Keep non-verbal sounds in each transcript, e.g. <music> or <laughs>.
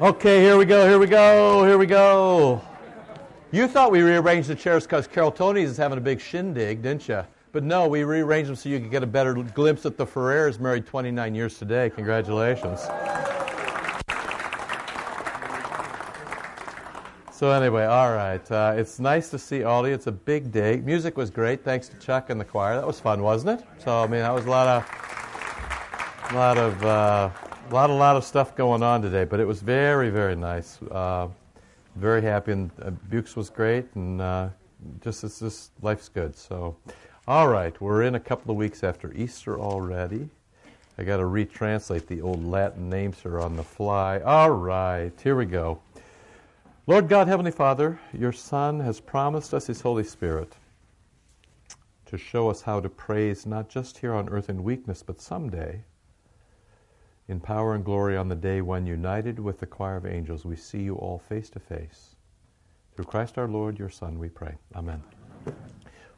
Okay, here we go, here we go, here we go. You thought we rearranged the chairs because Carol Tony's is having a big shindig, didn't you? But no, we rearranged them so you could get a better glimpse at the Ferrers married 29 years today. Congratulations. So anyway, all right. Uh, it's nice to see all of you. It's a big day. Music was great. Thanks to Chuck and the choir. That was fun, wasn't it? So I mean, that was a lot of, a lot of, uh, a lot, a lot of stuff going on today. But it was very, very nice. Uh, very happy, and uh, Bukes was great, and uh, just it's just life's good. So, all right, we're in a couple of weeks after Easter already. I got to retranslate the old Latin names here on the fly. All right, here we go. Lord God, Heavenly Father, your Son has promised us His Holy Spirit to show us how to praise not just here on earth in weakness, but someday in power and glory on the day when, united with the choir of angels, we see you all face to face. Through Christ our Lord, your Son, we pray. Amen.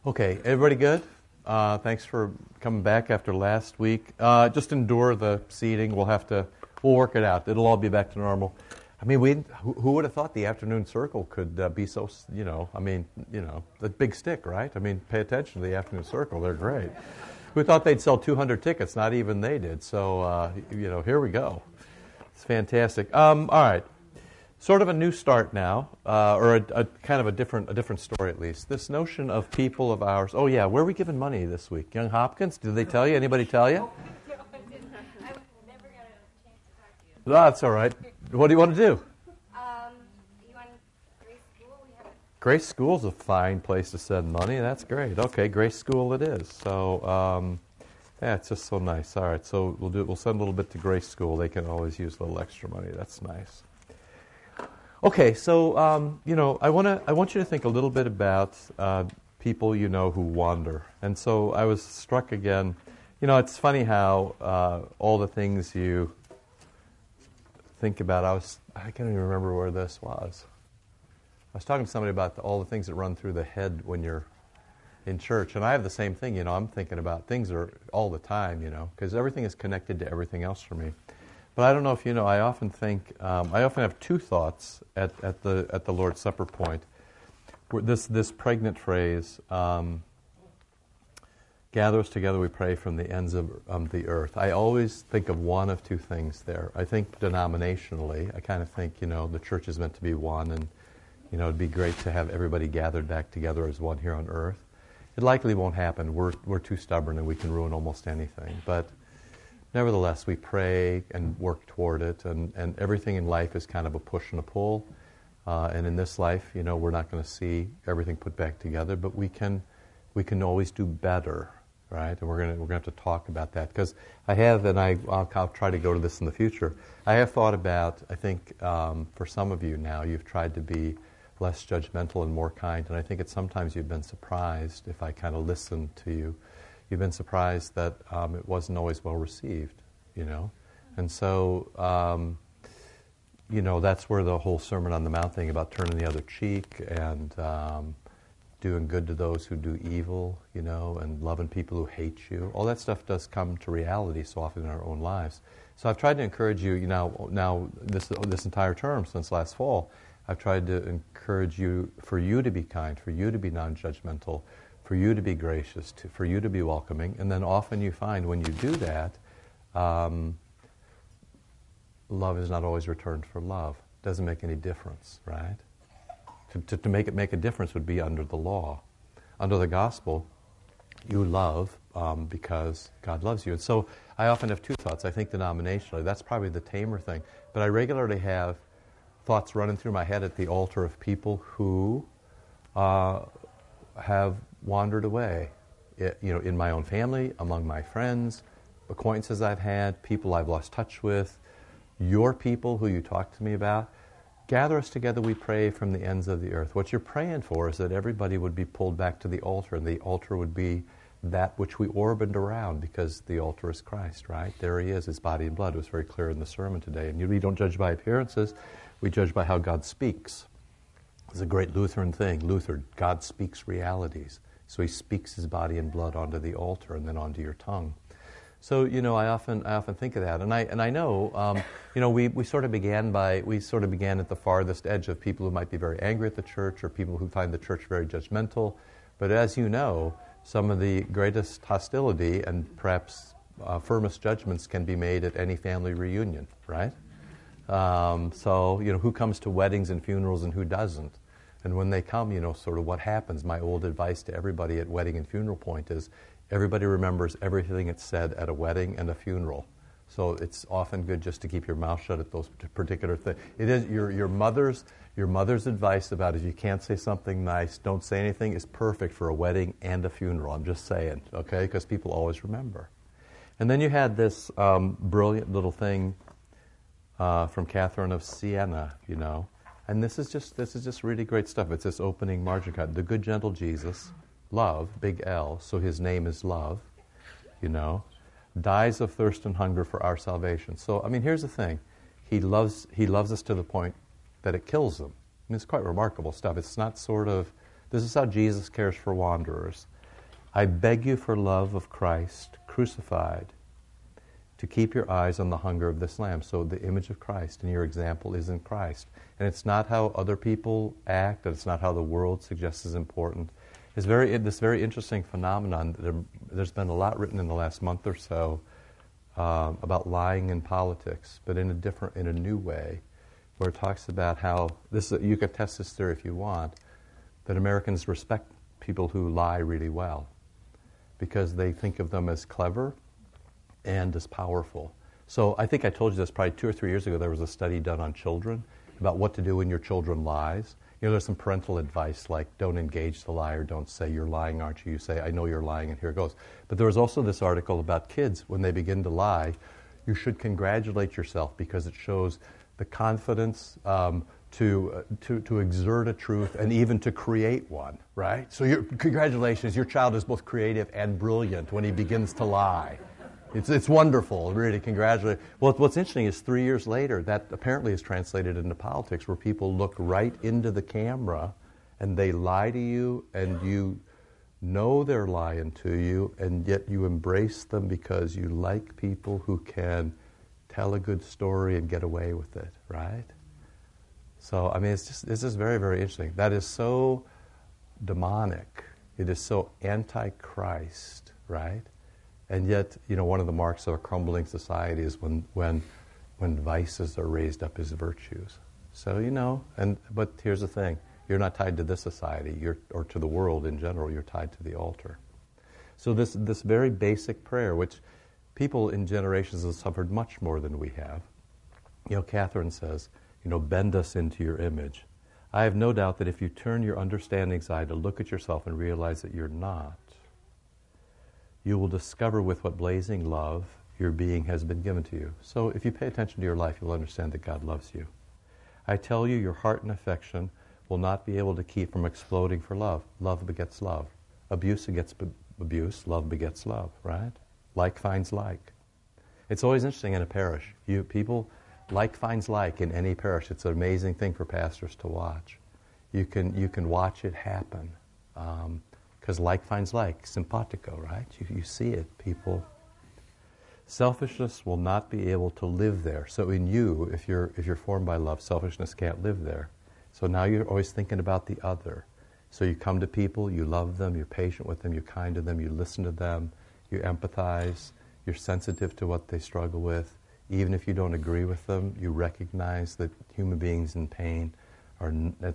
Okay, everybody good? Uh, thanks for coming back after last week. Uh, just endure the seating. We'll have to, we'll work it out. It'll all be back to normal. I mean, we, who, would have thought the afternoon circle could uh, be so, you know, I mean, you know, the big stick, right? I mean, pay attention to the afternoon circle. They're great. Who thought they'd sell 200 tickets? Not even they did. So, uh, you know, here we go. It's fantastic. Um, all right. Sort of a new start now, uh, or a, a, kind of a different, a different story at least. This notion of people of ours. Oh, yeah, where are we giving money this week? Young Hopkins? Did they tell you? Anybody tell you? <laughs> Oh, that's all right. What do you want to do? Grace School's a fine place to send money. That's great. Okay, Grace School it is. So, um, yeah, it's just so nice. All right, so we'll do. We'll send a little bit to Grace School. They can always use a little extra money. That's nice. Okay, so um, you know, I want to. I want you to think a little bit about uh, people you know who wander. And so I was struck again. You know, it's funny how uh, all the things you think about. I was. I can't even remember where this was. I was talking to somebody about the, all the things that run through the head when you're in church, and I have the same thing. You know, I'm thinking about things are all the time. You know, because everything is connected to everything else for me. But I don't know if you know. I often think. Um, I often have two thoughts at, at the at the Lord's Supper point. This this pregnant phrase. Um, Gather us together, we pray, from the ends of um, the earth. I always think of one of two things there. I think denominationally, I kind of think, you know, the church is meant to be one, and you know, it'd be great to have everybody gathered back together as one here on earth. It likely won't happen. We're, we're too stubborn and we can ruin almost anything. But nevertheless, we pray and work toward it, and, and everything in life is kind of a push and a pull. Uh, and in this life, you know, we're not going to see everything put back together, but we can, we can always do better, right? And we're going we're gonna have to talk about that. Because I have, and I, I'll, I'll, try to go to this in the future, I have thought about, I think um, for some of you now, you've tried to be less judgmental and more kind. And I think it's sometimes you've been surprised if I kind of listen to you. You've been surprised that um, it wasn't always well received, you know. And so, um, you know, that's where the whole Sermon on the Mount thing about turning the other cheek and um, doing good to those who do evil, you know, and loving people who hate you. All that stuff does come to reality so often in our own lives. So I've tried to encourage you, you know, now this this entire term since last fall I've tried to encourage you for you to be kind, for you to be non judgmental, for you to be gracious, to, for you to be welcoming. And then often you find when you do that, um, love is not always returned for love. Doesn't make any difference, right? To, to, to make it make a difference would be under the law. Under the gospel, you love um, because God loves you. And so I often have two thoughts. I think denominationally, that's probably the tamer thing. But I regularly have thoughts running through my head at the altar of people who uh, have wandered away. It, you know, in my own family, among my friends, acquaintances I've had, people I've lost touch with, your people who you talk to me about. Gather us together, we pray from the ends of the earth. What you're praying for is that everybody would be pulled back to the altar, and the altar would be that which we orbit around because the altar is Christ, right? There he is, his body and blood. It was very clear in the sermon today. And you, we don't judge by appearances, we judge by how God speaks. It's a great Lutheran thing. Luther, God speaks realities. So he speaks his body and blood onto the altar and then onto your tongue. So you know, I often I often think of that, and I and I know, um, you know, we, we sort of began by we sort of began at the farthest edge of people who might be very angry at the church or people who find the church very judgmental. But as you know, some of the greatest hostility and perhaps uh, firmest judgments can be made at any family reunion, right? Um, so you know, who comes to weddings and funerals and who doesn't? And when they come, you know, sort of what happens. My old advice to everybody at wedding and funeral point is Everybody remembers everything it's said at a wedding and a funeral. So it's often good just to keep your mouth shut at those particular things. It is your, your mother's your mother's advice about if you can't say something nice, don't say anything is perfect for a wedding and a funeral. I'm just saying, okay, because people always remember. And then you had this um, brilliant little thing uh, from Catherine of Siena, you know, and this is just this is just really great stuff. It's this opening margin cut. The good gentle Jesus love, big L, so his name is love, you know, dies of thirst and hunger for our salvation. So, I mean, here's the thing he loves, he loves us to the point that it kills them. I mean, it's quite remarkable stuff. It's not sort of, this is how Jesus cares for wanderers. I beg you for love of Christ crucified to keep your eyes on the hunger of this lamb. So the image of Christ and your example is in Christ. And it's not how other people act, and it's not how the world suggests is important. It's very, this very interesting phenomenon. There, has been a lot written in the last month or so uh, about lying in politics, but in a different, in a new way, where it talks about how this. You could test this theory if you want, that Americans respect people who lie really well, because they think of them as clever and as powerful. So I think I told you this probably two or three years ago. There was a study done on children about what to do when your children lies you know, there's some parental advice like don't engage the liar, don't say you're lying, aren't you? You say, I know you're lying, and here it goes. But there was also this article about kids when they begin to lie. You should congratulate yourself because it shows the confidence um, to, uh, to, to exert a truth and even to create one, right? So, your, congratulations, your child is both creative and brilliant when he begins to lie. It's, it's wonderful, really. Congratulate. Well, what's interesting is three years later, that apparently is translated into politics where people look right into the camera and they lie to you and you know they're lying to you and yet you embrace them because you like people who can tell a good story and get away with it, right? So, I mean, it's just, it's just very, very interesting. That is so demonic. It is so anti-Christ, right? And yet, you know, one of the marks of a crumbling society is when, when, when vices are raised up as virtues. So, you know, and, but here's the thing you're not tied to this society you're, or to the world in general, you're tied to the altar. So, this, this very basic prayer, which people in generations have suffered much more than we have, you know, Catherine says, you know, bend us into your image. I have no doubt that if you turn your understanding's eye to look at yourself and realize that you're not, you will discover with what blazing love your being has been given to you. So if you pay attention to your life, you'll understand that God loves you. I tell you, your heart and affection will not be able to keep from exploding for love. Love begets love. Abuse begets b- abuse. Love begets love, right? Like finds like. It's always interesting in a parish. You people, like finds like in any parish. It's an amazing thing for pastors to watch. You can you can watch it happen. Um, because like finds like, simpatico, right? You, you see it, people. Selfishness will not be able to live there. So in you, if you're, if you're formed by love, selfishness can't live there. So now you're always thinking about the other. So you come to people, you love them, you're patient with them, you're kind to them, you listen to them, you empathize, you're sensitive to what they struggle with. Even if you don't agree with them, you recognize that human beings in pain are,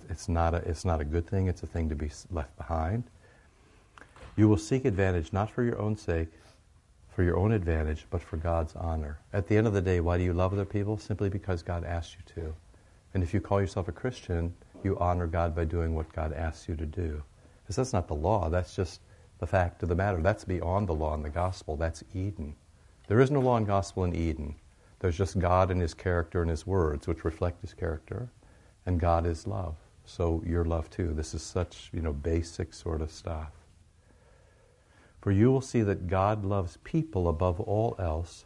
it's not a, it's not a good thing, it's a thing to be left behind. You will seek advantage not for your own sake, for your own advantage, but for God's honor. At the end of the day, why do you love other people? Simply because God asked you to. And if you call yourself a Christian, you honor God by doing what God asks you to do. Because that's not the law, that's just the fact of the matter. That's beyond the law and the gospel. That's Eden. There is no law and gospel in Eden. There's just God and His character and His words, which reflect His character, and God is love. So you're love too. This is such, you know, basic sort of stuff. For you will see that God loves people above all else,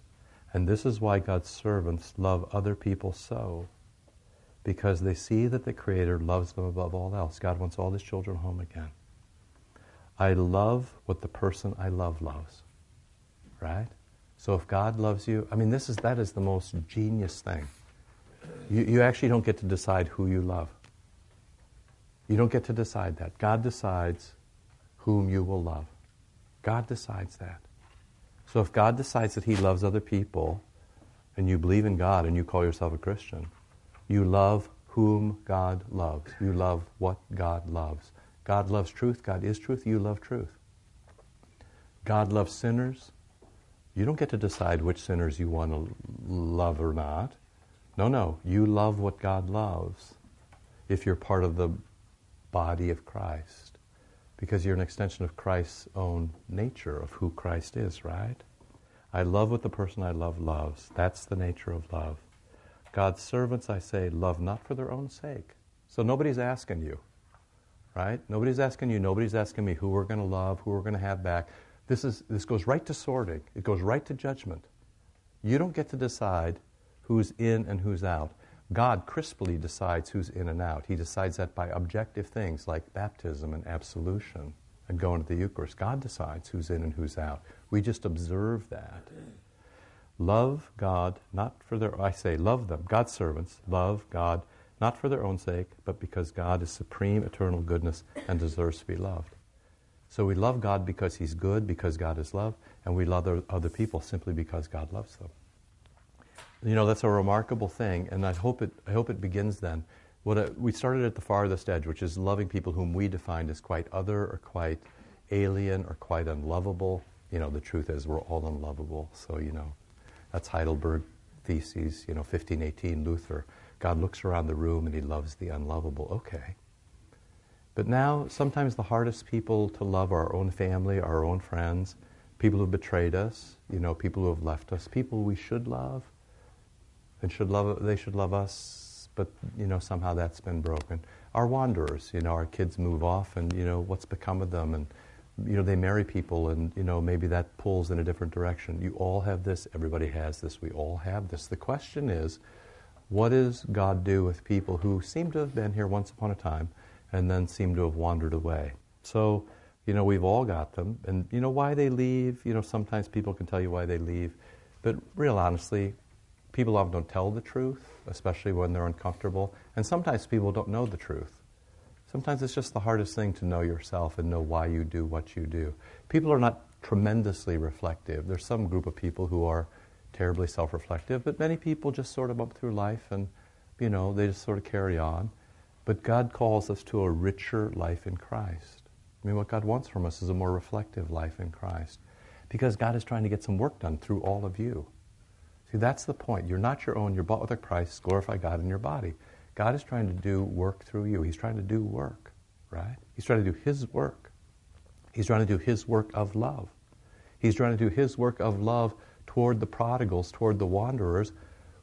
and this is why God's servants love other people so. Because they see that the Creator loves them above all else. God wants all His children home again. I love what the person I love loves. Right? So if God loves you, I mean, this is, that is the most genius thing. You, you actually don't get to decide who you love. You don't get to decide that. God decides whom you will love. God decides that. So if God decides that He loves other people, and you believe in God and you call yourself a Christian, you love whom God loves. You love what God loves. God loves truth. God is truth. You love truth. God loves sinners. You don't get to decide which sinners you want to love or not. No, no. You love what God loves if you're part of the body of Christ because you're an extension of Christ's own nature, of who Christ is, right? I love what the person I love loves. That's the nature of love. God's servants, I say, love not for their own sake. So nobody's asking you, right? Nobody's asking you, nobody's asking me who we're going to love, who we're going to have back. This, is, this goes right to sorting, it goes right to judgment. You don't get to decide who's in and who's out. God crisply decides who's in and out. He decides that by objective things like baptism and absolution and going to the Eucharist. God decides who's in and who's out. We just observe that. Love God, not for their, I say, love them, God's servants, love God, not for their own sake, but because God is supreme, eternal goodness and deserves to be loved. So we love God because He's good, because God is love, and we love other people simply because God loves them. You know, that's a remarkable thing, and I hope it, I hope it begins then. What a, we started at the farthest edge, which is loving people whom we defined as quite other or quite alien or quite unlovable. You know, the truth is we're all unlovable, so, you know, that's Heidelberg theses, you know, 1518 Luther. God looks around the room and he loves the unlovable. Okay. But now, sometimes the hardest people to love are our own family, our own friends, people who betrayed us, you know, people who have left us, people we should love, and should love. They should love us, but you know, somehow that's been broken. Our wanderers, you know, our kids move off, and you know, what's become of them, and you know, they marry people, and you know, maybe that pulls in a different direction. You all have this. Everybody has this. We all have this. The question is, what does God do with people who seem to have been here once upon a time? and then seem to have wandered away. So, you know, we've all got them. And, you know, why they leave, you know, sometimes people can tell you why they leave. But real honestly, people often don't tell the truth, especially when they're uncomfortable. And sometimes people don't know the truth. Sometimes it's just the hardest thing to know yourself and know why you do what you do. People are not tremendously reflective. There's some group of people who are terribly self reflective, but many people just sort of bump through life and, you know, they just sort of carry on. But God calls us to a richer life in Christ. I mean, what God wants from us is a more reflective life in Christ. Because God is trying to get some work done through all of you. See, that's the point. You're not your own. You're bought with a price. Glorify God in your body. God is trying to do work through you. He's trying to do work, right? He's trying to do His work. He's trying to do His work of love. He's trying to do His work of love toward the prodigals, toward the wanderers,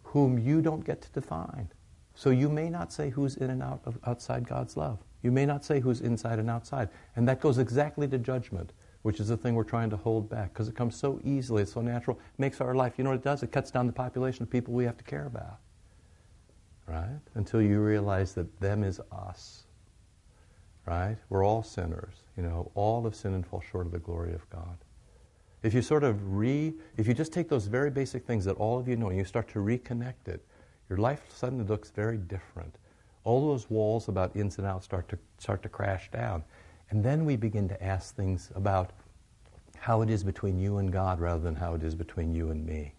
whom you don't get to define. So you may not say who's in and out of outside God's love. You may not say who's inside and outside. And that goes exactly to judgment, which is the thing we're trying to hold back because it comes so easily, it's so natural, it makes our life, you know what it does? It cuts down the population of people we have to care about. Right? Until you realize that them is us. Right? We're all sinners. You know, all have sinned and fall short of the glory of God. If you sort of re, if you just take those very basic things that all of you know and you start to reconnect it, your life suddenly looks very different. All those walls about ins and outs start to, start to crash down. And then we begin to ask things about how it is between you and God rather than how it is between you and me.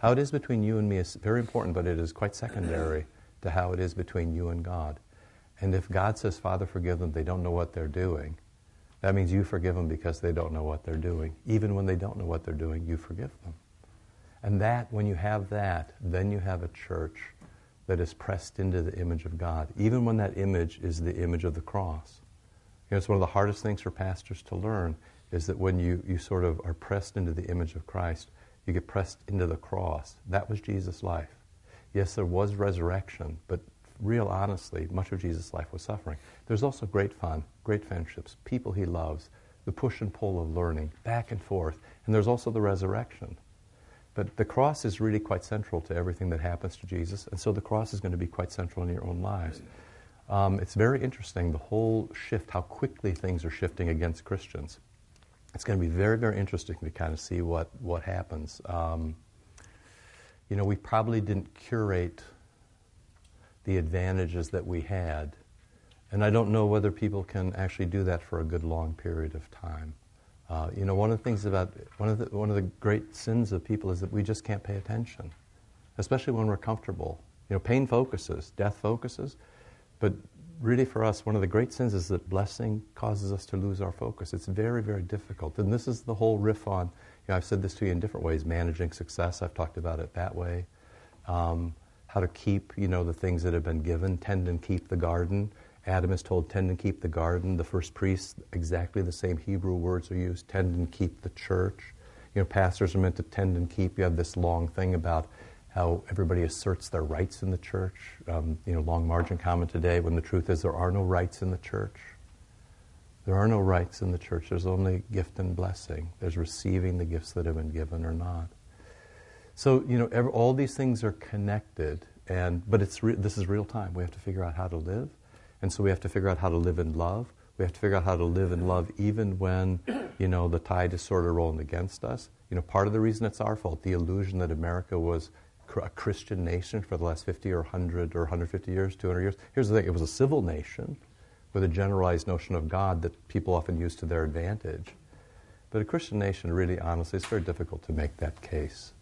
How it is between you and me is very important, but it is quite secondary <clears throat> to how it is between you and God. And if God says, Father, forgive them, they don't know what they're doing, that means you forgive them because they don't know what they're doing. Even when they don't know what they're doing, you forgive them. And that, when you have that, then you have a church that is pressed into the image of God, even when that image is the image of the cross. You know, it's one of the hardest things for pastors to learn is that when you, you sort of are pressed into the image of Christ, you get pressed into the cross. That was Jesus' life. Yes, there was resurrection, but real honestly, much of Jesus' life was suffering. There's also great fun, great friendships, people he loves, the push and pull of learning, back and forth. And there's also the resurrection. But the cross is really quite central to everything that happens to Jesus, and so the cross is going to be quite central in your own lives. Um, it's very interesting, the whole shift, how quickly things are shifting against Christians. it's going to be very, very interesting to kind of see what, what happens. Um, you know, we probably didn't curate the advantages that we had. And I don't know whether people can actually do that for a good long period of time. Uh, you know, one of the things about one of the one of the great sins of people is that we just can't pay attention, especially when we're comfortable. You know, pain focuses, death focuses, but really for us, one of the great sins is that blessing causes us to lose our focus. It's very, very difficult, and this is the whole riff on. You know, I've said this to you in different ways. Managing success, I've talked about it that way. Um, how to keep, you know, the things that have been given. Tend and keep the garden. Adam is told, tend and keep the garden. The first priests, exactly the same Hebrew words are used, tend and keep the church. You know, pastors are meant to tend and keep. You have this long thing about how everybody asserts their rights in the church. Um, you know, long margin comment today when the truth is there are no rights in the church. There are no rights in the church. There's only gift and blessing. There's receiving the gifts that have been given or not. So, you know, every, all these things are connected, and, but it's re- this is real time. We have to figure out how to live. And so we have to figure out how to live in love. We have to figure out how to live in love even when, you know, the tide is sort of rolling against us. You know, part of the reason it's our fault, the illusion that America was a Christian nation for the last 50 or 100 or 150 years, 200 years. Here's the thing it was a civil nation with a generalized notion of God that people often use to their advantage. But a Christian nation, really, honestly, it's very difficult to make that case.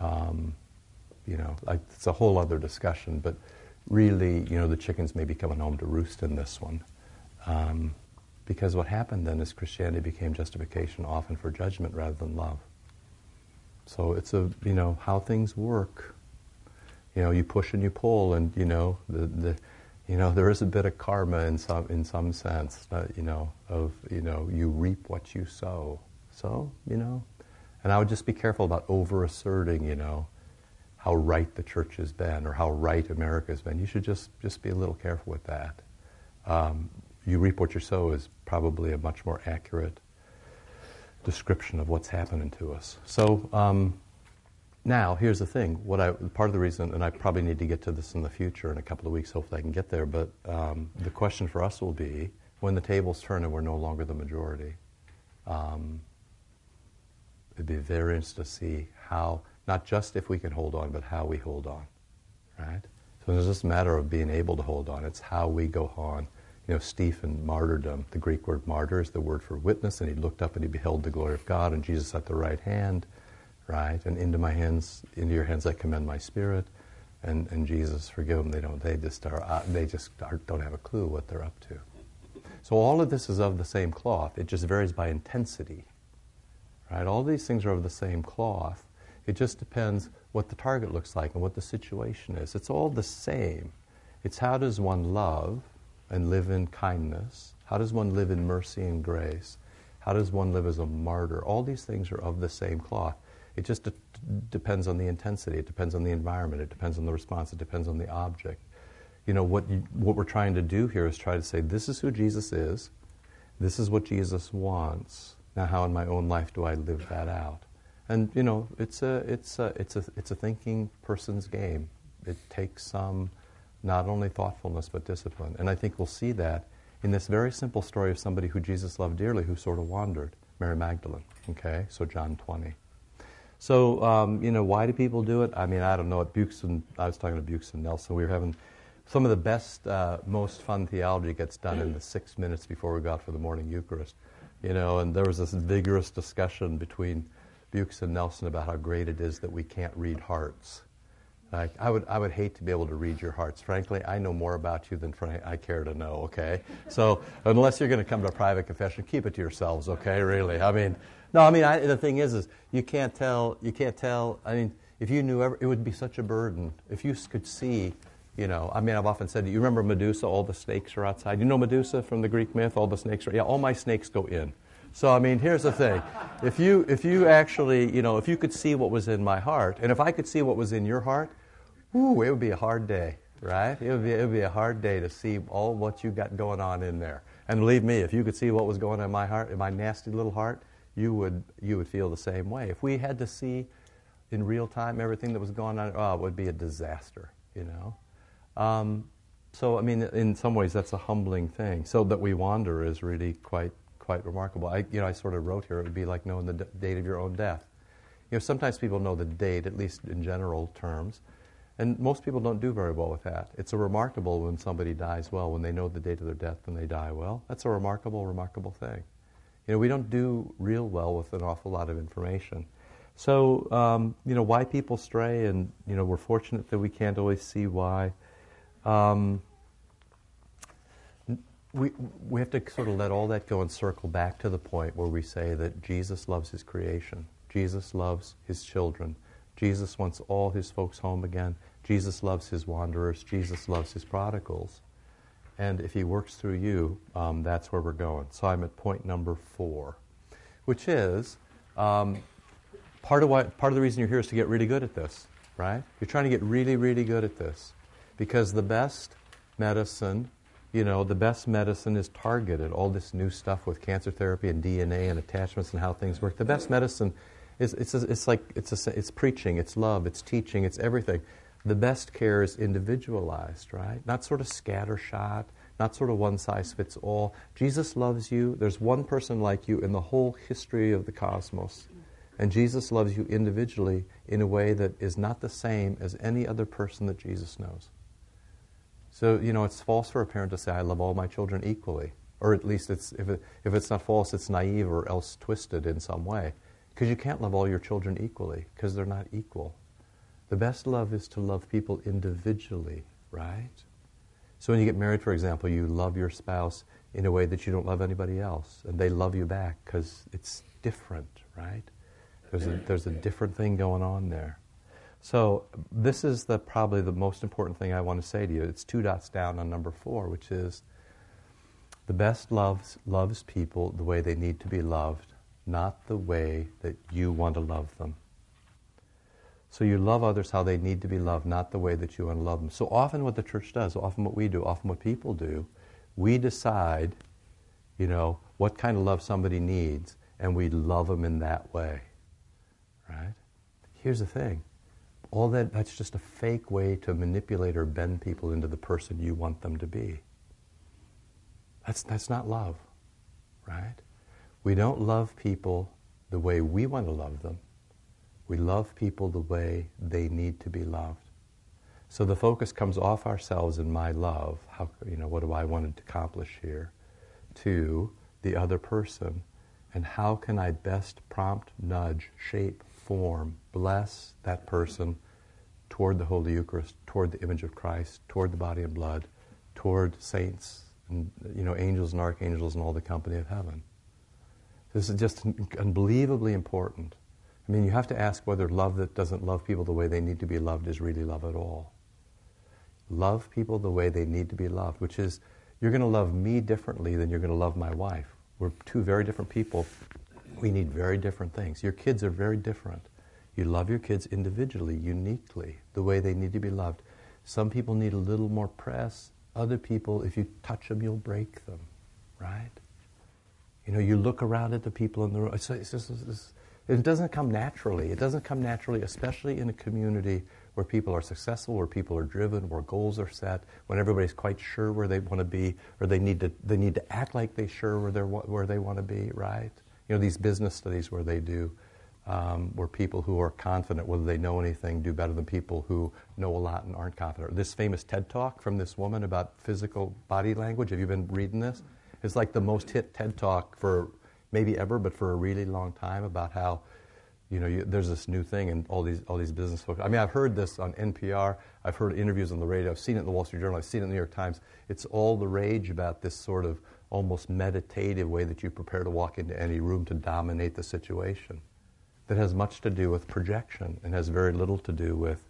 Um, you know, like, it's a whole other discussion, but really, you know, the chickens may be coming home to roost in this one. Um, because what happened then is Christianity became justification often for judgment rather than love. So it's a, you know, how things work. You know, you push and you pull, and, you know, the, the, you know, there is a bit of karma in some, in some sense, uh, you know, of, you know, you reap what you sow. So, you know, and I would just be careful about over asserting, you know, how right the church has been or how right America has been. You should just, just be a little careful with that. Um, you reap what you sow is probably a much more accurate description of what's happening to us. So um, now, here's the thing. What I, part of the reason, and I probably need to get to this in the future in a couple of weeks, hopefully I can get there, but um, the question for us will be when the tables turn and we're no longer the majority, um, it'd be very interesting to see how not just if we can hold on, but how we hold on, right? So it's just a matter of being able to hold on. It's how we go on. You know, Stephen, martyrdom, the Greek word martyr is the word for witness, and he looked up and he beheld the glory of God, and Jesus at the right hand, right? And into my hands, into your hands I commend my spirit. And, and Jesus, forgive them, they don't, they just are, uh, they just are, don't have a clue what they're up to. So all of this is of the same cloth. It just varies by intensity, right? All these things are of the same cloth. It just depends what the target looks like and what the situation is. It's all the same. It's how does one love and live in kindness? How does one live in mercy and grace? How does one live as a martyr? All these things are of the same cloth. It just de- depends on the intensity. It depends on the environment. It depends on the response. It depends on the object. You know, what, you, what we're trying to do here is try to say, this is who Jesus is. This is what Jesus wants. Now, how in my own life do I live that out? And you know, it's a it's a it's a it's a thinking person's game. It takes some not only thoughtfulness but discipline. And I think we'll see that in this very simple story of somebody who Jesus loved dearly who sort of wandered, Mary Magdalene. Okay, so John 20. So um, you know, why do people do it? I mean, I don't know. At and I was talking to and Nelson. We were having some of the best, uh, most fun theology gets done in the six minutes before we got for the morning Eucharist. You know, and there was this vigorous discussion between Bukes and Nelson about how great it is that we can't read hearts. I, I, would, I would hate to be able to read your hearts. Frankly, I know more about you than I care to know, okay? So, unless you're going to come to a private confession, keep it to yourselves, okay, really? I mean, no, I mean, I, the thing is, is you can't tell, you can't tell, I mean, if you knew, it would be such a burden. If you could see, you know, I mean, I've often said, you remember Medusa, all the snakes are outside. You know Medusa from the Greek myth, all the snakes are, yeah, all my snakes go in. So, I mean, here's the thing. If you, if you actually, you know, if you could see what was in my heart, and if I could see what was in your heart, ooh, it would be a hard day, right? It would be, it would be a hard day to see all what you got going on in there. And believe me, if you could see what was going on in my heart, in my nasty little heart, you would, you would feel the same way. If we had to see in real time everything that was going on, oh, it would be a disaster, you know? Um, so, I mean, in some ways, that's a humbling thing. So that we wander is really quite quite remarkable. I, you know, I sort of wrote here it would be like knowing the d- date of your own death. You know, sometimes people know the date, at least in general terms, and most people don't do very well with that. It's a remarkable when somebody dies well, when they know the date of their death and they die well. That's a remarkable, remarkable thing. You know, we don't do real well with an awful lot of information. So, um, you know, why people stray, and, you know, we're fortunate that we can't always see why. Um, we, we have to sort of let all that go and circle back to the point where we say that Jesus loves his creation. Jesus loves his children. Jesus wants all his folks home again. Jesus loves his wanderers. Jesus loves his prodigals. And if he works through you, um, that's where we're going. So I'm at point number four, which is um, part, of why, part of the reason you're here is to get really good at this, right? You're trying to get really, really good at this. Because the best medicine, you know, the best medicine is targeted. All this new stuff with cancer therapy and DNA and attachments and how things work. The best medicine is it's, it's like it's, a, it's preaching, it's love, it's teaching, it's everything the best care is individualized, right? Not sort of scattershot, not sort of one size fits all. Jesus loves you. There's one person like you in the whole history of the cosmos. And Jesus loves you individually in a way that is not the same as any other person that Jesus knows. So, you know, it's false for a parent to say, I love all my children equally. Or at least it's, if, it, if it's not false, it's naive or else twisted in some way. Because you can't love all your children equally, because they're not equal. The best love is to love people individually, right? So when you get married, for example, you love your spouse in a way that you don't love anybody else, and they love you back because it's different, right? There's a, there's a different thing going on there. So this is the probably the most important thing I want to say to you. It's two dots down on number four, which is the best loves loves people the way they need to be loved, not the way that you want to love them. So you love others how they need to be loved, not the way that you want to love them. So often what the church does, often what we do, often what people do, we decide, you know, what kind of love somebody needs, and we love them in that way. Right? Here's the thing. All that that's just a fake way to manipulate or bend people into the person you want them to be. That's that's not love. Right? We don't love people the way we want to love them. We love people the way they need to be loved. So the focus comes off ourselves and my love, how, you know, what do I want to accomplish here, to the other person, and how can I best prompt, nudge, shape, form, bless that person toward the Holy Eucharist, toward the image of Christ, toward the body and blood, toward saints, and you know, angels and archangels and all the company of heaven. This is just unbelievably important. I mean, you have to ask whether love that doesn't love people the way they need to be loved is really love at all. Love people the way they need to be loved, which is you're going to love me differently than you're going to love my wife. We're two very different people. We need very different things. Your kids are very different. You love your kids individually, uniquely, the way they need to be loved. Some people need a little more press. Other people, if you touch them, you'll break them, right? You know, you look around at the people in the room. It's, it's, it's, it doesn't come naturally. It doesn't come naturally, especially in a community where people are successful, where people are driven, where goals are set, when everybody's quite sure where they want to be, or they need to they need to act like they're sure where they where they want to be. Right? You know these business studies where they do. Um, where people who are confident, whether they know anything, do better than people who know a lot and aren't confident. This famous TED talk from this woman about physical body language. Have you been reading this? It's like the most hit TED talk for maybe ever, but for a really long time about how you know, you, there's this new thing and all these, all these business folks. I mean, I've heard this on NPR. I've heard interviews on the radio. I've seen it in the Wall Street Journal. I've seen it in the New York Times. It's all the rage about this sort of almost meditative way that you prepare to walk into any room to dominate the situation. That has much to do with projection and has very little to do with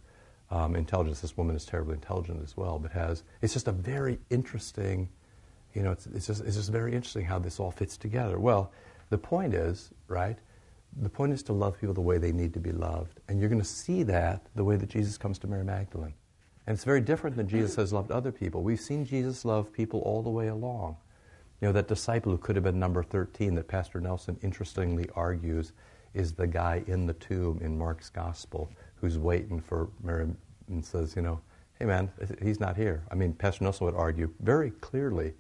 um, intelligence. This woman is terribly intelligent as well, but has it's just a very interesting, you know, it's, it's just it's just very interesting how this all fits together. Well, the point is, right? The point is to love people the way they need to be loved. And you're going to see that the way that Jesus comes to Mary Magdalene. And it's very different than Jesus has loved other people. We've seen Jesus love people all the way along. You know, that disciple who could have been number 13 that Pastor Nelson interestingly argues is the guy in the tomb in Mark's gospel who's waiting for Mary and says, you know, hey man, he's not here. I mean, Pastor Nelson would argue very clearly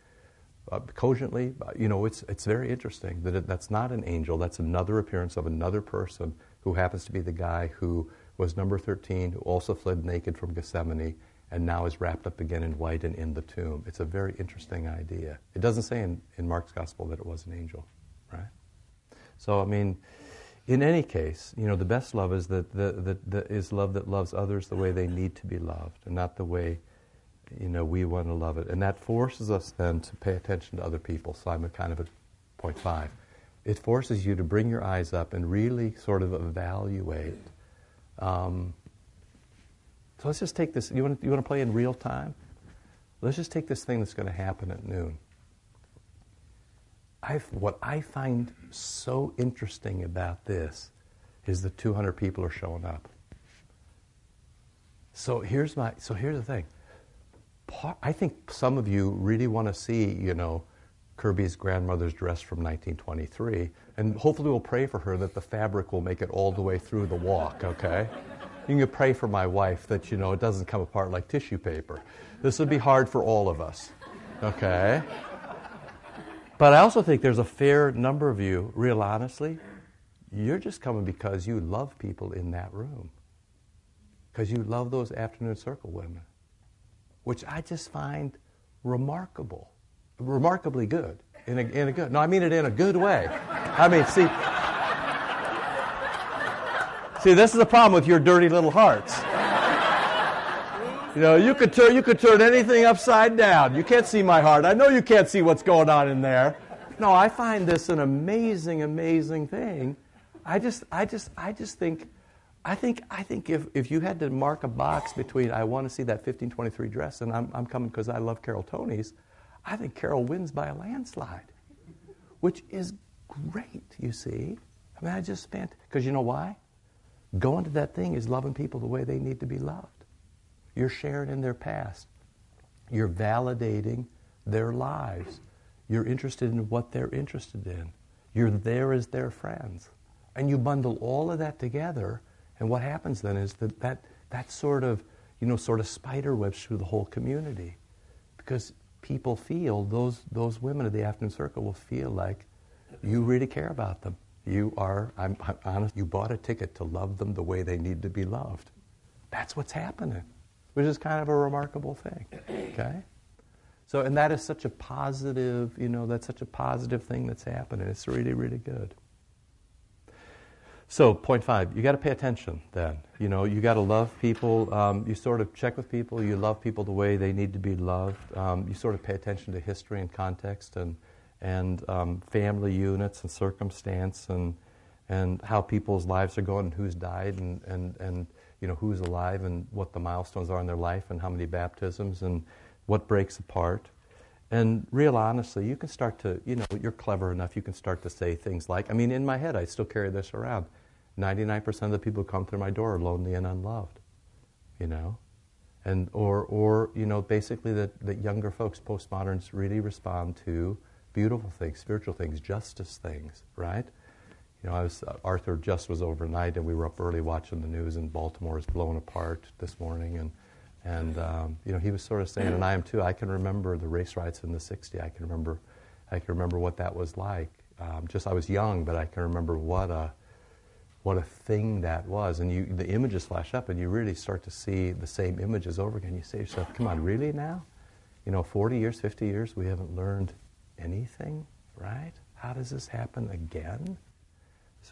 uh, cogently. Uh, you know, it's, it's very interesting that it, that's not an angel, that's another appearance of another person who happens to be the guy who was number 13, who also fled naked from Gethsemane, and now is wrapped up again in white and in the tomb. It's a very interesting idea. It doesn't say in, in Mark's gospel that it was an angel, right? So, I mean, in any case, you know, the best love is that the, the, the, is love that loves others the way they need to be loved, and not the way, you know, we want to love it. And that forces us then to pay attention to other people. So I'm kind of at point five. It forces you to bring your eyes up and really sort of evaluate. Um, so let's just take this. You want, you want to play in real time? Let's just take this thing that's going to happen at noon. I what I find so interesting about this is the 200 people are showing up. So here's my. So here's the thing. I think some of you really want to see, you know, Kirby's grandmother's dress from 1923, and hopefully we'll pray for her that the fabric will make it all the way through the walk. Okay. You can pray for my wife that, you know, it doesn't come apart like tissue paper. This would be hard for all of us. Okay? But I also think there's a fair number of you, real honestly, you're just coming because you love people in that room. Because you love those afternoon circle women, which I just find remarkable, remarkably good. In a, in a good, no, I mean it in a good way. I mean, see, See, this is the problem with your dirty little hearts. You know, you could turn you could turn anything upside down. You can't see my heart. I know you can't see what's going on in there. No, I find this an amazing, amazing thing. I just I just I just think I think I think if, if you had to mark a box between I want to see that 1523 dress and I'm, I'm coming because I love Carol Tony's, I think Carol wins by a landslide, which is great, you see. I mean, I just spent, because you know why? Going to that thing is loving people the way they need to be loved. You're sharing in their past. You're validating their lives. You're interested in what they're interested in. You're there as their friends. And you bundle all of that together, and what happens then is that that, that sort of, you know, sort of spider webs through the whole community. Because people feel, those, those women of the afternoon circle will feel like you really care about them. You are, I'm, I'm honest, you bought a ticket to love them the way they need to be loved. That's what's happening, which is kind of a remarkable thing. Okay? So, and that is such a positive, you know, that's such a positive thing that's happening. It's really, really good. So, point five, you got to pay attention then. You know, you got to love people. Um, you sort of check with people. You love people the way they need to be loved. Um, you sort of pay attention to history and context and and um, family units and circumstance and and how people's lives are going and who's died and, and, and you know who's alive and what the milestones are in their life and how many baptisms and what breaks apart. And real honestly, you can start to, you know, you're clever enough, you can start to say things like, I mean, in my head, I still carry this around. 99% of the people who come through my door are lonely and unloved, you know? And, or, or, you know, basically that, that younger folks, postmoderns, really respond to beautiful things, spiritual things, justice things, right? You know, I was, uh, Arthur just was overnight, and we were up early watching the news, and Baltimore is blown apart this morning, and and um, you know, he was sort of saying, and I am too. I can remember the race riots in the '60s. I can remember, I can remember what that was like. Um, just I was young, but I can remember what a what a thing that was. And you, the images flash up, and you really start to see the same images over again. You say to yourself, "Come on, really now? You know, 40 years, 50 years, we haven't learned anything, right? How does this happen again?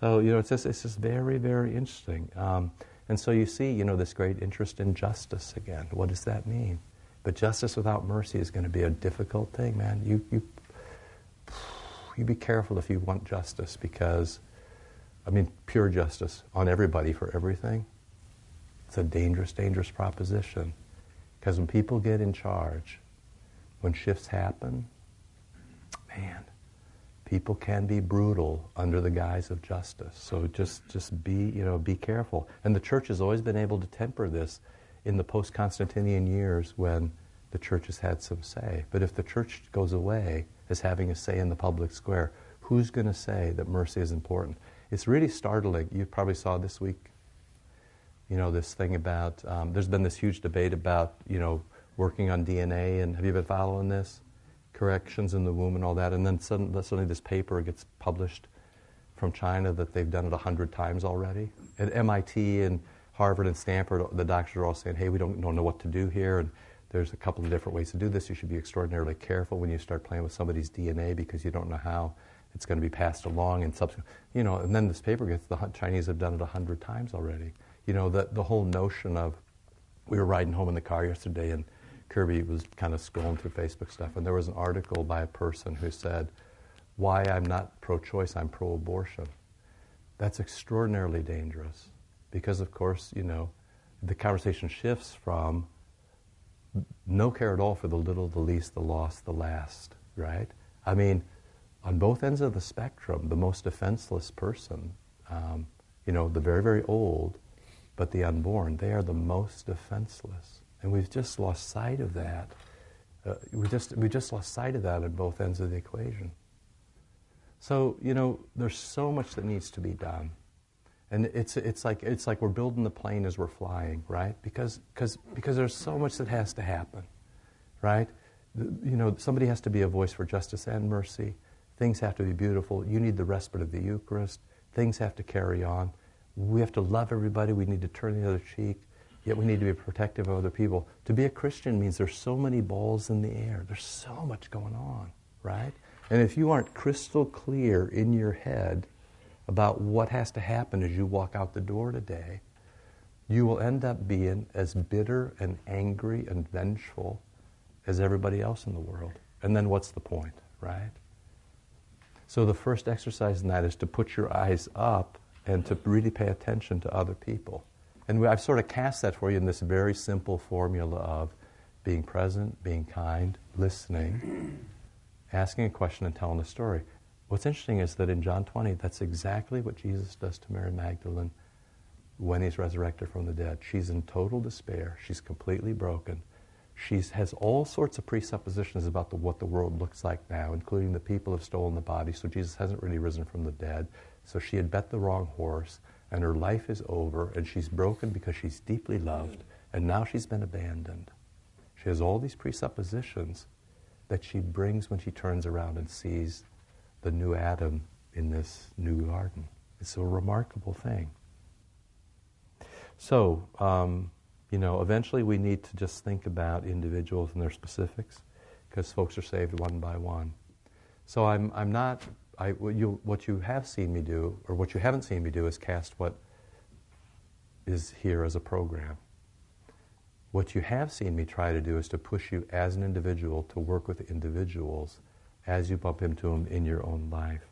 So, you know, it's just, it's just very, very interesting. Um, and so you see, you know, this great interest in justice again. What does that mean? But justice without mercy is going to be a difficult thing, man. You, you, you be careful if you want justice because, I mean, pure justice on everybody for everything. It's a dangerous, dangerous proposition. Because when people get in charge, when shifts happen, man, people can be brutal under the guise of justice. So just, just be, you know, be careful. And the church has always been able to temper this in the post-Constantinian years when the church has had some say. But if the church goes away as having a say in the public square, who's going to say that mercy is important? It's really startling. You probably saw this week, you know, this thing about, um, there's been this huge debate about, you know, working on DNA, and have you been following this? Corrections in the womb and all that, and then suddenly, suddenly this paper gets published from China that they've done it a hundred times already. At MIT and Harvard and Stanford, the doctors are all saying, "Hey, we don't, don't know what to do here." And there's a couple of different ways to do this. You should be extraordinarily careful when you start playing with somebody's DNA because you don't know how it's going to be passed along and subsequent. You know, and then this paper gets the Chinese have done it a hundred times already. You know, the the whole notion of we were riding home in the car yesterday and Kirby was kind of scrolling through Facebook stuff, and there was an article by a person who said, Why I'm not pro choice, I'm pro abortion. That's extraordinarily dangerous because, of course, you know, the conversation shifts from no care at all for the little, the least, the lost, the last, right? I mean, on both ends of the spectrum, the most defenseless person, um, you know, the very, very old, but the unborn, they are the most defenseless. And we've just lost sight of that. Uh, we, just, we just lost sight of that at both ends of the equation. So, you know, there's so much that needs to be done. And it's, it's, like, it's like we're building the plane as we're flying, right? Because, cause, because there's so much that has to happen, right? You know, somebody has to be a voice for justice and mercy. Things have to be beautiful. You need the respite of the Eucharist. Things have to carry on. We have to love everybody. We need to turn the other cheek. Yet we need to be protective of other people. To be a Christian means there's so many balls in the air. There's so much going on, right? And if you aren't crystal clear in your head about what has to happen as you walk out the door today, you will end up being as bitter and angry and vengeful as everybody else in the world. And then what's the point, right? So the first exercise in that is to put your eyes up and to really pay attention to other people. And I've sort of cast that for you in this very simple formula of being present, being kind, listening, asking a question, and telling a story. What's interesting is that in John 20, that's exactly what Jesus does to Mary Magdalene when he's resurrected from the dead. She's in total despair. She's completely broken. She has all sorts of presuppositions about the, what the world looks like now, including the people have stolen the body, so Jesus hasn't really risen from the dead. So she had bet the wrong horse and her life is over, and she's broken because she's deeply loved, and now she's been abandoned. She has all these presuppositions that she brings when she turns around and sees the new Adam in this new garden. It's a remarkable thing. So, um, you know, eventually we need to just think about individuals and their specifics because folks are saved one by one. So I'm, I'm not I, what, you, what you have seen me do, or what you haven't seen me do, is cast what is here as a program. What you have seen me try to do is to push you as an individual to work with individuals as you bump into them in your own life.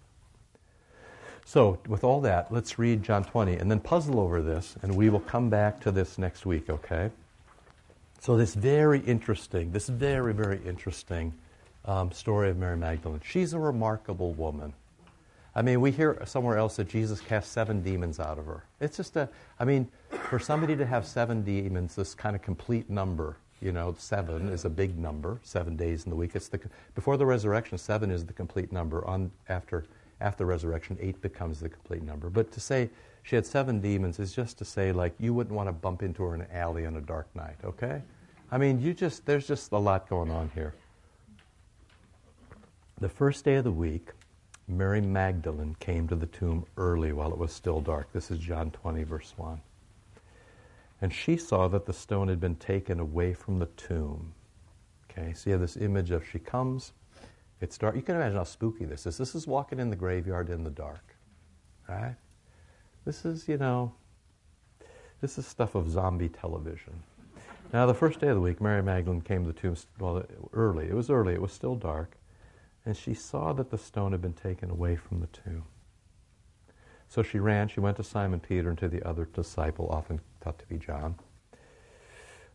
So, with all that, let's read John 20 and then puzzle over this, and we will come back to this next week, okay? So, this very interesting, this very, very interesting um, story of Mary Magdalene. She's a remarkable woman. I mean, we hear somewhere else that Jesus cast seven demons out of her. It's just a, I mean, for somebody to have seven demons, this kind of complete number, you know, seven is a big number, seven days in the week. It's the, before the resurrection, seven is the complete number. On, after, after resurrection, eight becomes the complete number. But to say she had seven demons is just to say, like, you wouldn't want to bump into her in an alley on a dark night, okay? I mean, you just, there's just a lot going on here. The first day of the week, Mary Magdalene came to the tomb early while it was still dark. This is John 20, verse 1. And she saw that the stone had been taken away from the tomb. Okay, so you have this image of she comes, it's dark. You can imagine how spooky this is. This is walking in the graveyard in the dark. Right? This is, you know, this is stuff of zombie television. Now, the first day of the week, Mary Magdalene came to the tomb well, early. It was early, it was still dark and she saw that the stone had been taken away from the tomb. So she ran, she went to Simon Peter and to the other disciple, often thought to be John,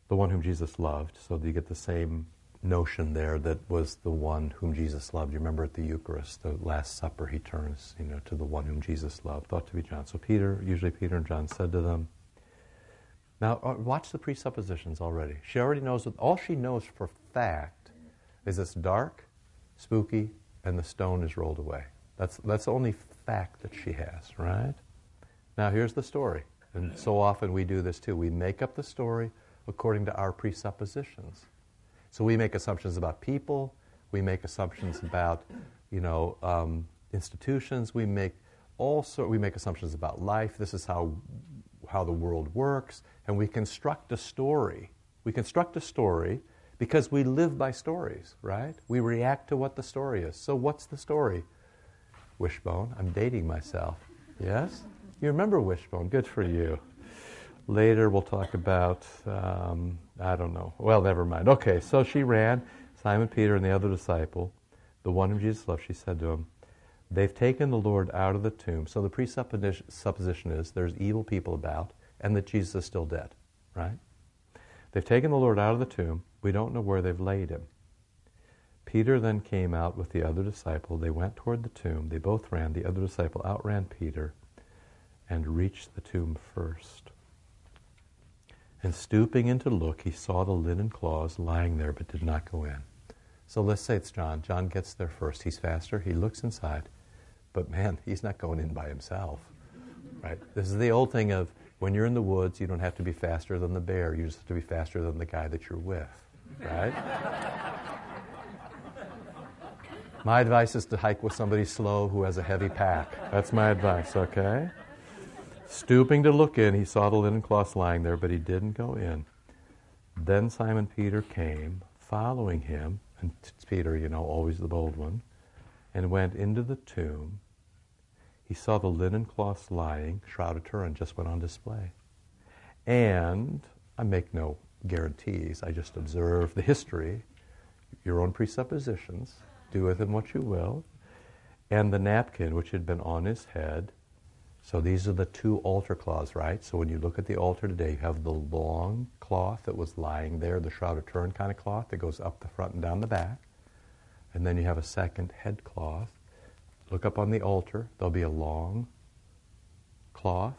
the one whom Jesus loved. So you get the same notion there that was the one whom Jesus loved. You remember at the Eucharist, the Last Supper, he turns, you know, to the one whom Jesus loved, thought to be John. So Peter, usually Peter and John, said to them, now uh, watch the presuppositions already. She already knows, all she knows for fact is it's dark, spooky, and the stone is rolled away. That's, that's the only fact that she has, right? Now, here's the story. And so often we do this too. We make up the story according to our presuppositions. So we make assumptions about people, We make assumptions about, you know, um, institutions. We make also we make assumptions about life. This is how how the world works, and we construct a story. We construct a story because we live by stories, right? We react to what the story is. So, what's the story? Wishbone. I'm dating myself. Yes? You remember Wishbone. Good for you. Later, we'll talk about, um, I don't know. Well, never mind. Okay, so she ran. Simon Peter and the other disciple, the one whom Jesus loved, she said to him, They've taken the Lord out of the tomb. So the presupposition is there's evil people about and that Jesus is still dead, right? They've taken the Lord out of the tomb. We don't know where they've laid him. Peter then came out with the other disciple. They went toward the tomb. They both ran. The other disciple outran Peter and reached the tomb first. And stooping in to look, he saw the linen cloths lying there but did not go in. So let's say it's John. John gets there first. He's faster. He looks inside. But man, he's not going in by himself. Right? This is the old thing of when you're in the woods, you don't have to be faster than the bear. You just have to be faster than the guy that you're with. Right? my advice is to hike with somebody slow who has a heavy pack. That's my advice, okay? Stooping to look in, he saw the linen cloths lying there, but he didn't go in. Then Simon Peter came, following him, and Peter, you know, always the bold one, and went into the tomb. He saw the linen cloths lying, Shroud of Turin, just went on display. And I make no guarantees, I just observe the history, your own presuppositions, do with them what you will. And the napkin which had been on his head so these are the two altar cloths, right? So when you look at the altar today, you have the long cloth that was lying there, the shroud of kind of cloth that goes up the front and down the back. And then you have a second head cloth. Look up on the altar, there'll be a long cloth,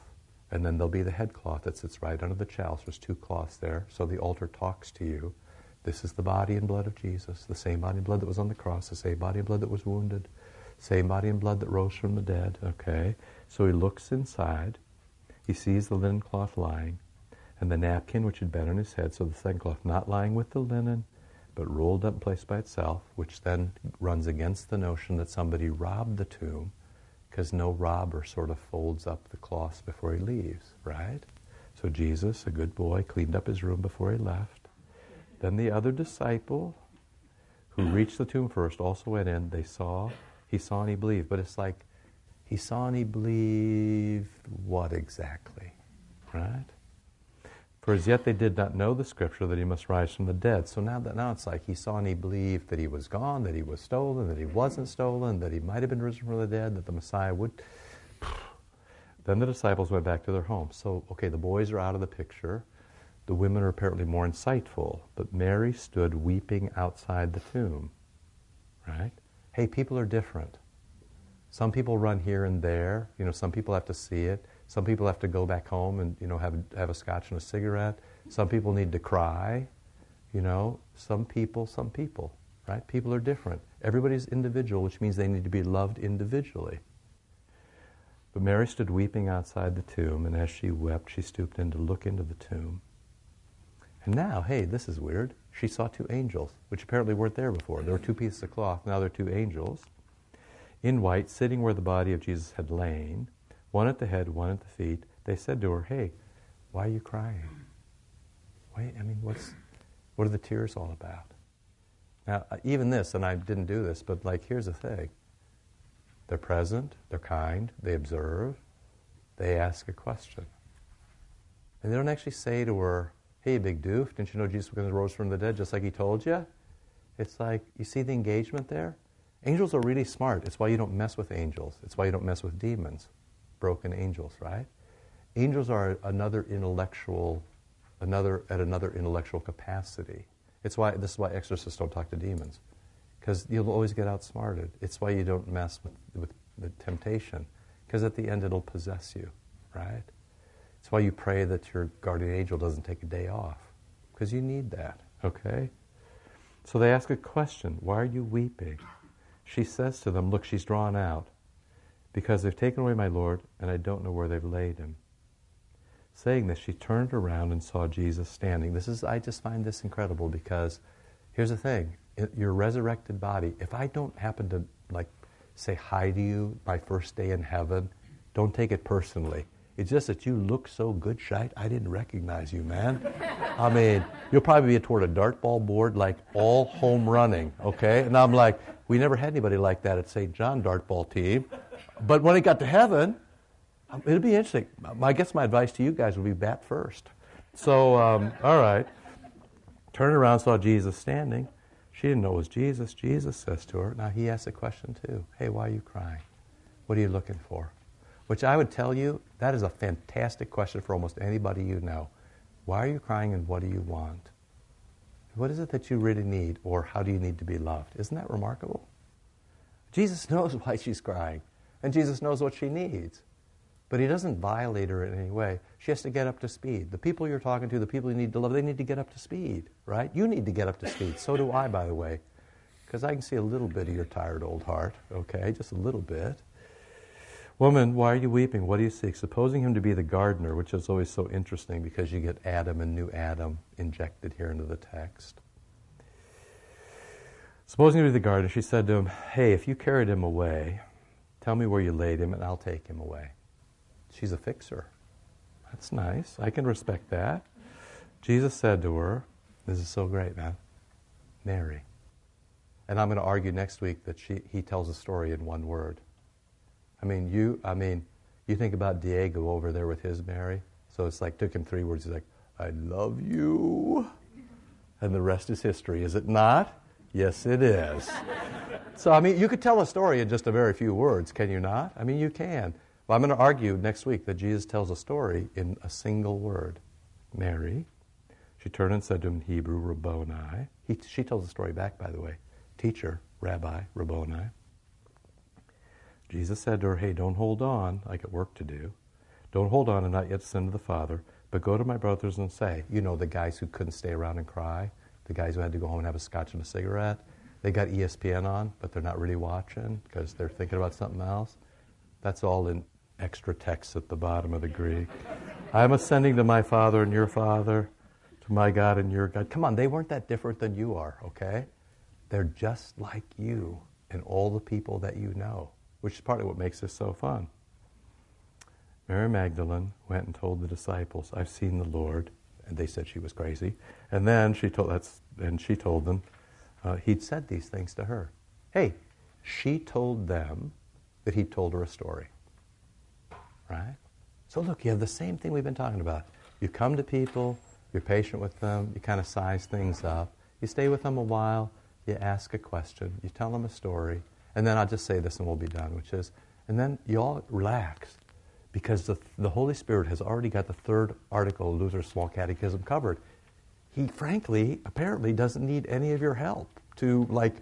and then there'll be the head cloth that sits right under the chalice. There's two cloths there. So the altar talks to you. This is the body and blood of Jesus, the same body and blood that was on the cross, the same body and blood that was wounded, same body and blood that rose from the dead, okay? So he looks inside. He sees the linen cloth lying, and the napkin which had been on his head. So the second cloth not lying with the linen, but rolled up and placed by itself, which then runs against the notion that somebody robbed the tomb, because no robber sort of folds up the cloths before he leaves, right? So Jesus, a good boy, cleaned up his room before he left. Then the other disciple, who hmm. reached the tomb first, also went in. They saw, he saw and he believed. But it's like he saw and he believed what exactly? Right? For as yet they did not know the scripture that he must rise from the dead. So now that now it's like he saw and he believed that he was gone, that he was stolen, that he wasn't stolen, that he might have been risen from the dead, that the Messiah would. <sighs> Then the disciples went back to their homes. So okay, the boys are out of the picture. The women are apparently more insightful, but Mary stood weeping outside the tomb. Right? Hey, people are different. Some people run here and there. You know, some people have to see it. Some people have to go back home and you know have have a scotch and a cigarette. Some people need to cry. You know, some people, some people, right? People are different. Everybody's individual, which means they need to be loved individually. But Mary stood weeping outside the tomb, and as she wept, she stooped in to look into the tomb. And now, hey, this is weird. She saw two angels, which apparently weren't there before. There were two pieces of cloth. Now there are two angels in white, sitting where the body of Jesus had lain, one at the head, one at the feet. They said to her, Hey, why are you crying? Wait, I mean, what's, what are the tears all about? Now, uh, even this, and I didn't do this, but like, here's the thing they're present, they're kind, they observe, they ask a question. And they don't actually say to her, Hey, big doof, didn't you know Jesus was going to rose from the dead just like he told you? It's like, you see the engagement there? Angels are really smart. It's why you don't mess with angels. It's why you don't mess with demons, broken angels, right? Angels are another intellectual, another at another intellectual capacity. It's why this is why exorcists don't talk to demons, because you'll always get outsmarted. It's why you don't mess with with the temptation, because at the end it'll possess you, right? It's why you pray that your guardian angel doesn't take a day off, because you need that. Okay. So they ask a question: Why are you weeping? she says to them, Look, she's drawn out, because they've taken away my Lord, and I don't know where they've laid him. Saying this, she turned around and saw Jesus standing. This is, I just find this incredible because here's the thing your resurrected body, if I don't happen to like say hi to you my first day in heaven, don't take it personally. It's just that you look so good, shite. I didn't recognize you, man. I mean, you'll probably be toward a dartball board, like all home running, okay? And I'm like, we never had anybody like that at St. John dartball team. But when it got to heaven, it'd be interesting. I guess my advice to you guys would be bat first. So, um, all right. Turned around, saw Jesus standing. She didn't know it was Jesus. Jesus says to her, now he asks a question too. Hey, why are you crying? What are you looking for? Which I would tell you, that is a fantastic question for almost anybody you know. Why are you crying and what do you want? What is it that you really need or how do you need to be loved? Isn't that remarkable? Jesus <laughs> knows why she's crying and Jesus knows what she needs. But he doesn't violate her in any way. She has to get up to speed. The people you're talking to, the people you need to love, they need to get up to speed, right? You need to get up to speed. So do I, by the way. Because I can see a little bit of your tired old heart, okay? Just a little bit. Woman, why are you weeping? What do you seek? Supposing him to be the gardener, which is always so interesting because you get Adam and new Adam injected here into the text. Supposing him to be the gardener, she said to him, Hey, if you carried him away, tell me where you laid him and I'll take him away. She's a fixer. That's nice. I can respect that. Jesus said to her, This is so great, man. Mary. And I'm going to argue next week that she, he tells a story in one word. I mean, you, I mean, you think about Diego over there with his Mary. So it's like, took him three words. He's like, I love you. And the rest is history, is it not? Yes, it is. so, I mean, you could tell a story in just a very few words, can you not? I mean, you can. Well, I'm going to argue next week that Jesus tells a story in a single word. Mary. She turned and said to him in Hebrew, Rabboni. He, she tells the story back, by the way. Teacher, Rabbi, Rabboni. Jesus said to her, Hey, don't hold on. I got work to do. Don't hold on and not yet send to the Father, but go to my brothers and say, You know, the guys who couldn't stay around and cry, the guys who had to go home and have a scotch and a cigarette. They got ESPN on, but they're not really watching because they're thinking about something else. That's all in extra text at the bottom of the Greek. I am ascending to my Father and your Father, to my God and your God. Come on, they weren't that different than you are, okay? They're just like you and all the people that you know, which is partly what makes this so fun. Mary Magdalene went and told the disciples, I've seen the Lord. And they said she was crazy. And then she told, that's, and she told them uh, he'd said these things to her. Hey, she told them that he'd told her a story right? So look, you have the same thing we've been talking about. You come to people, you're patient with them, you kind of size things up, you stay with them a while, you ask a question, you tell them a story, and then I'll just say this and we'll be done, which is, and then you all relax because the, the Holy Spirit has already got the third article of Luther's Small Catechism covered. He frankly, apparently, doesn't need any of your help to like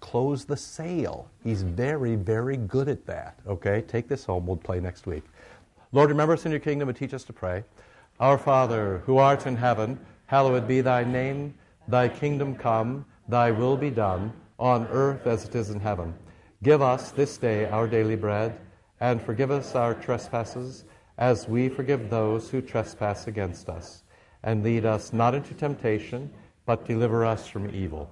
close the sale. He's very, very good at that. Okay, take this home. We'll play next week. Lord, remember us in your kingdom and teach us to pray. Our Father, who art in heaven, hallowed be thy name. Thy kingdom come, thy will be done, on earth as it is in heaven. Give us this day our daily bread, and forgive us our trespasses, as we forgive those who trespass against us. And lead us not into temptation, but deliver us from evil.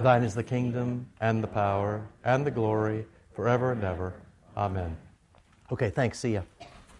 Thine is the kingdom, and the power, and the glory, forever and ever. Amen. Okay, thanks. See ya.